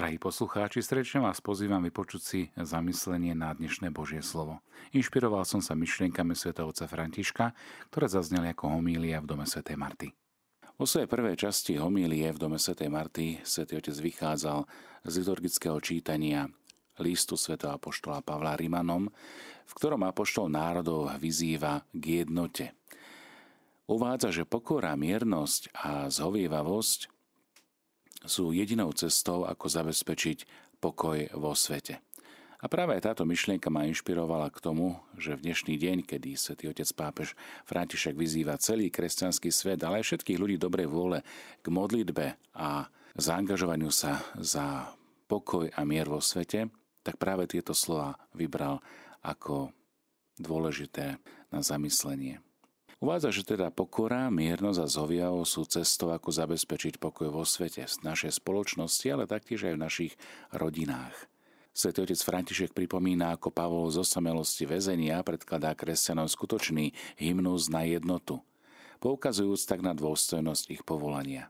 Drahí poslucháči, srdečne vás pozývam vypočuť si zamyslenie na dnešné Božie slovo. Inšpiroval som sa myšlienkami svätovca Františka, ktoré zazneli ako homília v dome svätej Marty. Vo svojej prvej časti homílie v dome svätej Marty svätý Otec vychádzal z liturgického čítania listu svätého apoštola Pavla Rimanom, v ktorom apoštol národov vyzýva k jednote. Uvádza, že pokora, miernosť a zhovievavosť sú jedinou cestou, ako zabezpečiť pokoj vo svete. A práve táto myšlienka ma inšpirovala k tomu, že v dnešný deň, kedy svätý otec pápež František vyzýva celý kresťanský svet, ale aj všetkých ľudí dobrej vôle k modlitbe a zaangažovaniu sa za pokoj a mier vo svete, tak práve tieto slova vybral ako dôležité na zamyslenie. Uvádza, že teda pokora, miernosť a zhoviavo sú cestou, ako zabezpečiť pokoj vo svete, v našej spoločnosti, ale taktiež aj v našich rodinách. Svetý otec František pripomína, ako Pavol z osamelosti väzenia predkladá kresťanom skutočný hymnus na jednotu, poukazujúc tak na dôstojnosť ich povolania.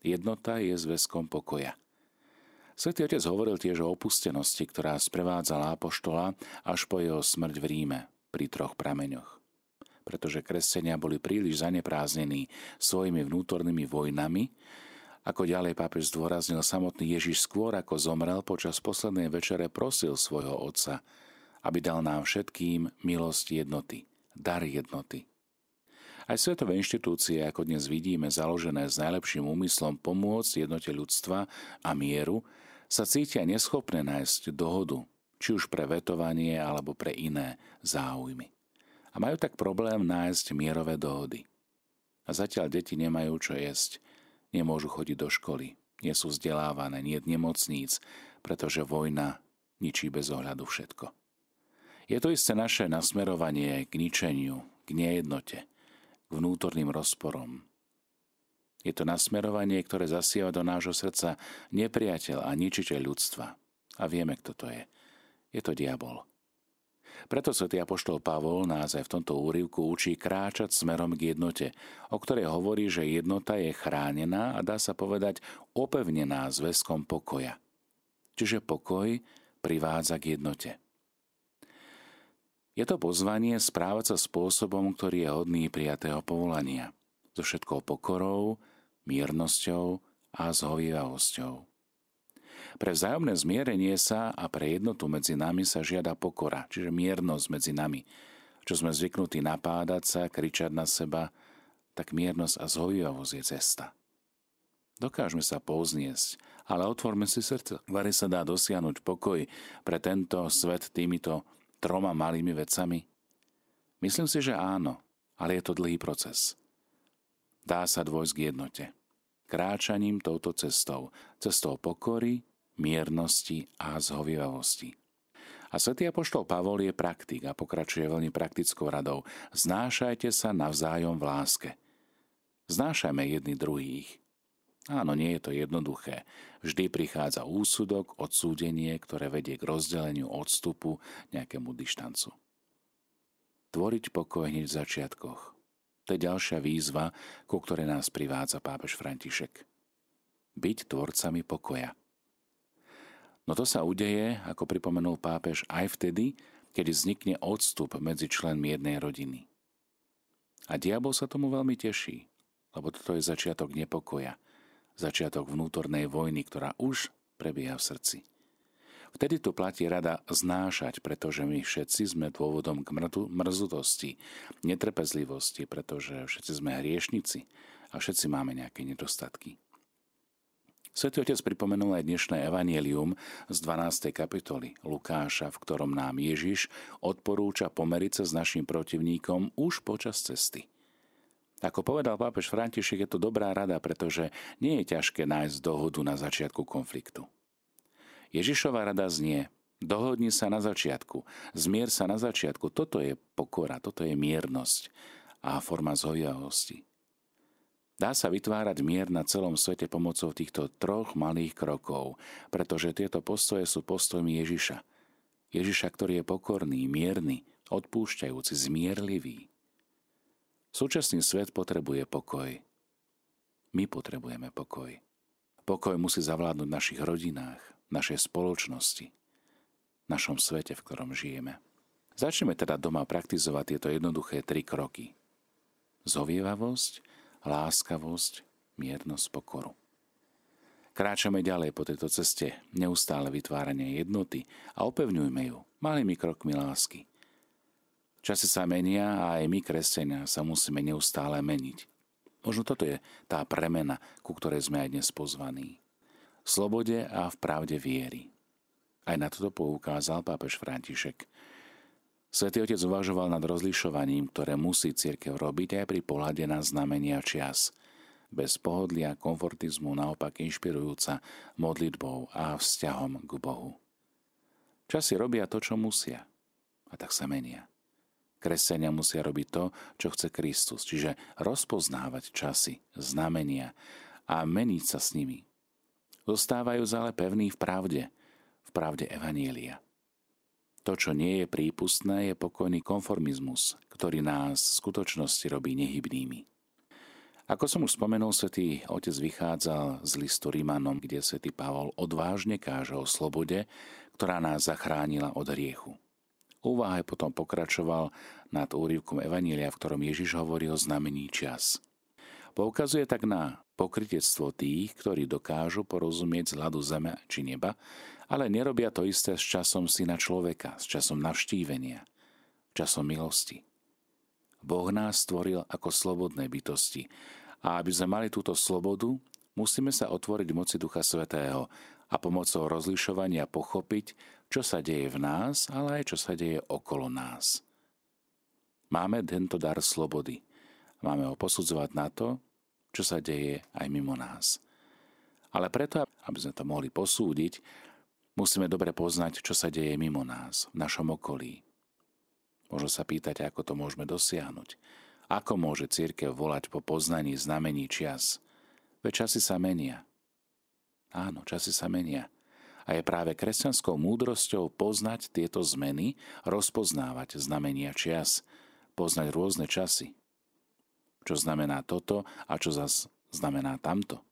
Jednota je zväzkom pokoja. Svetý otec hovoril tiež o opustenosti, ktorá sprevádzala apoštola až po jeho smrť v Ríme pri troch prameňoch pretože kresťania boli príliš zanepráznení svojimi vnútornými vojnami, ako ďalej pápež zdôraznil samotný Ježiš skôr ako zomrel počas poslednej večere prosil svojho Otca, aby dal nám všetkým milosť jednoty, dar jednoty. Aj svetové inštitúcie, ako dnes vidíme, založené s najlepším úmyslom pomôcť jednote ľudstva a mieru, sa cítia neschopné nájsť dohodu, či už pre vetovanie alebo pre iné záujmy a majú tak problém nájsť mierové dohody. A zatiaľ deti nemajú čo jesť, nemôžu chodiť do školy, nie sú vzdelávané, nie nemocníc, pretože vojna ničí bez ohľadu všetko. Je to isté naše nasmerovanie k ničeniu, k nejednote, k vnútorným rozporom. Je to nasmerovanie, ktoré zasieva do nášho srdca nepriateľ a ničiteľ ľudstva. A vieme, kto to je. Je to diabol. Preto svätý apoštol Pavol nás aj v tomto úrivku učí kráčať smerom k jednote, o ktorej hovorí, že jednota je chránená a dá sa povedať opevnená zväzkom pokoja. Čiže pokoj privádza k jednote. Je to pozvanie správať sa spôsobom, ktorý je hodný prijatého povolania, so všetkou pokorou, miernosťou a zhovievavosťou. Pre vzájomné zmierenie sa a pre jednotu medzi nami sa žiada pokora, čiže miernosť medzi nami. Čo sme zvyknutí napádať sa, kričať na seba, tak miernosť a zhovivavosť je cesta. Dokážeme sa pouzniesť, ale otvorme si srdce. Vary sa dá dosiahnuť pokoj pre tento svet týmito troma malými vecami? Myslím si, že áno, ale je to dlhý proces. Dá sa dôjsť k jednote. Kráčaním touto cestou. Cestou pokory, miernosti a zhovievavosti. A svätý apoštol Pavol je praktik a pokračuje veľmi praktickou radou. Znášajte sa navzájom v láske. Znášajme jedni druhých. Áno, nie je to jednoduché. Vždy prichádza úsudok, odsúdenie, ktoré vedie k rozdeleniu odstupu, nejakému dištancu. Tvoriť pokoj hneď v začiatkoch. To je ďalšia výzva, ku ktorej nás privádza pápež František. Byť tvorcami pokoja. No to sa udeje, ako pripomenul pápež, aj vtedy, keď vznikne odstup medzi členmi jednej rodiny. A diabol sa tomu veľmi teší, lebo toto je začiatok nepokoja, začiatok vnútornej vojny, ktorá už prebieha v srdci. Vtedy tu platí rada znášať, pretože my všetci sme dôvodom k mrzutosti, netrpezlivosti, pretože všetci sme hriešnici a všetci máme nejaké nedostatky. Svetý Otec pripomenul aj dnešné evanielium z 12. kapitoly Lukáša, v ktorom nám Ježiš odporúča pomeriť sa s našim protivníkom už počas cesty. Ako povedal pápež František, je to dobrá rada, pretože nie je ťažké nájsť dohodu na začiatku konfliktu. Ježišova rada znie, dohodni sa na začiatku, zmier sa na začiatku, toto je pokora, toto je miernosť a forma zhojavosti. Dá sa vytvárať mier na celom svete pomocou týchto troch malých krokov, pretože tieto postoje sú postojmi Ježiša. Ježiša, ktorý je pokorný, mierny, odpúšťajúci, zmierlivý. Súčasný svet potrebuje pokoj. My potrebujeme pokoj. Pokoj musí zavládnuť v našich rodinách, našej spoločnosti, našom svete, v ktorom žijeme. Začneme teda doma praktizovať tieto jednoduché tri kroky. Zovievavosť, láskavosť, miernosť, pokoru. Kráčame ďalej po tejto ceste, neustále vytvárania jednoty a opevňujme ju malými krokmi lásky. Časy sa menia a aj my, kresťania, sa musíme neustále meniť. Možno toto je tá premena, ku ktorej sme aj dnes pozvaní. V slobode a v pravde viery. Aj na toto poukázal pápež František. Svetý otec uvažoval nad rozlišovaním, ktoré musí církev robiť aj pri pohľade na znamenia čias – bez pohodlia, komfortizmu, naopak inšpirujúca modlitbou a vzťahom k Bohu. Časy robia to, čo musia, a tak sa menia. Kresťania musia robiť to, čo chce Kristus, čiže rozpoznávať časy, znamenia a meniť sa s nimi. Zostávajú ale pevní v pravde, v pravde Evanielia. To, čo nie je prípustné, je pokojný konformizmus, ktorý nás v skutočnosti robí nehybnými. Ako som už spomenul, svätý Otec vychádzal z listu Rímanom, kde svätý Pavol odvážne káže o slobode, ktorá nás zachránila od riechu. Úvaha potom pokračoval nad úrivkom Evanília, v ktorom Ježiš hovorí o znamení čas. Poukazuje tak na pokritectvo tých, ktorí dokážu porozumieť z hľadu zeme či neba, ale nerobia to isté s časom syna človeka, s časom navštívenia, časom milosti. Boh nás stvoril ako slobodné bytosti a aby sme mali túto slobodu, musíme sa otvoriť moci Ducha Svetého a pomocou rozlišovania pochopiť, čo sa deje v nás, ale aj čo sa deje okolo nás. Máme tento dar slobody. Máme ho posudzovať na to, čo sa deje aj mimo nás. Ale preto, aby sme to mohli posúdiť, musíme dobre poznať, čo sa deje mimo nás, v našom okolí. Možno sa pýtať, ako to môžeme dosiahnuť. Ako môže církev volať po poznaní znamení čias? Veď časy sa menia. Áno, časy sa menia. A je práve kresťanskou múdrosťou poznať tieto zmeny, rozpoznávať znamenia čias, poznať rôzne časy. Čo znamená toto a čo zas znamená tamto.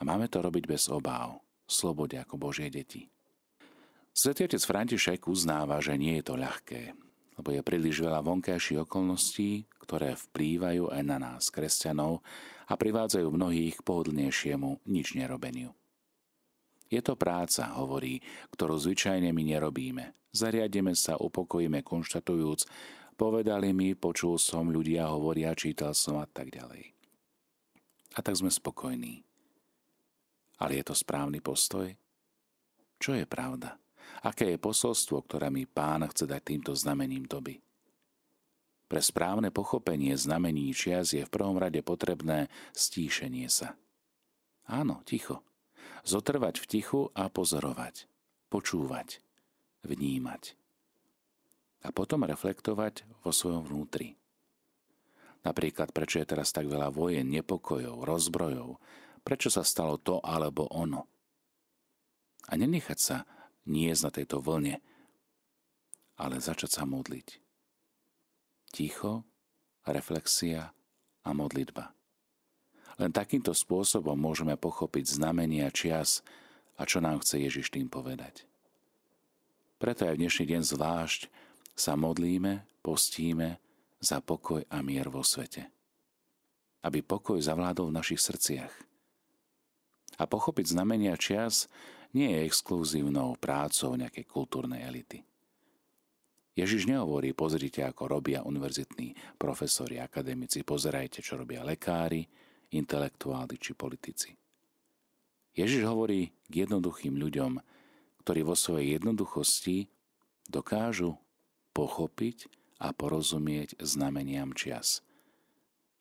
A máme to robiť bez obáv, slobode ako Božie deti. Svetý otec František uznáva, že nie je to ľahké, lebo je príliš veľa vonkajších okolností, ktoré vplývajú aj na nás, kresťanov, a privádzajú mnohých k pohodlnejšiemu nič nerobeniu. Je to práca, hovorí, ktorú zvyčajne my nerobíme. Zariademe sa, upokojíme, konštatujúc, povedali mi, počul som, ľudia hovoria, čítal som a tak ďalej. A tak sme spokojní. Ale je to správny postoj? Čo je pravda? Aké je posolstvo, ktoré mi pán chce dať týmto znamením doby? Pre správne pochopenie znamení čias je v prvom rade potrebné stíšenie sa. Áno, ticho. Zotrvať v tichu a pozorovať. Počúvať. Vnímať. A potom reflektovať vo svojom vnútri. Napríklad, prečo je teraz tak veľa vojen, nepokojov, rozbrojov, prečo sa stalo to alebo ono. A nenechať sa nie na tejto vlne, ale začať sa modliť. Ticho, reflexia a modlitba. Len takýmto spôsobom môžeme pochopiť znamenia čias a čo nám chce Ježiš tým povedať. Preto aj v dnešný deň zvlášť sa modlíme, postíme za pokoj a mier vo svete. Aby pokoj zavládol v našich srdciach. A pochopiť znamenia čias nie je exkluzívnou prácou nejakej kultúrnej elity. Ježiš nehovorí, pozrite, ako robia univerzitní profesori, akademici, pozerajte, čo robia lekári, intelektuáli či politici. Ježiš hovorí k jednoduchým ľuďom, ktorí vo svojej jednoduchosti dokážu pochopiť a porozumieť znameniam čias.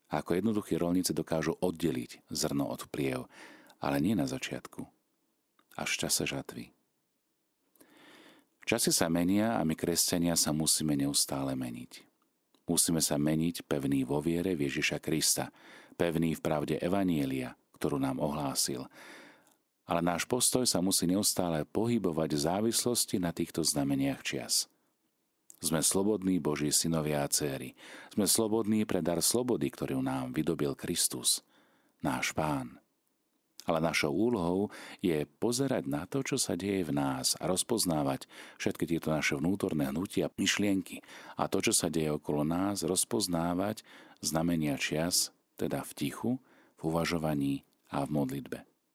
Ako jednoduchí rolníci dokážu oddeliť zrno od pliev, ale nie na začiatku, až v čase žatvy. Časy sa menia a my, kresťania, sa musíme neustále meniť. Musíme sa meniť pevný vo viere v Ježiša Krista, pevný v pravde Evanielia, ktorú nám ohlásil. Ale náš postoj sa musí neustále pohybovať v závislosti na týchto znameniach čias. Sme slobodní Boží synovia a céry. Sme slobodní pre dar slobody, ktorú nám vydobil Kristus, náš Pán. ale našou úlohou je pozerať na to, čo sa deje v nás a rozpoznávať všetky tieto naše vnútorné hnutia, myšlienky a to, čo sa deje okolo nás, rozpoznávať znamenia čias, teda v tichu, v uvažovaní a v modlitbe.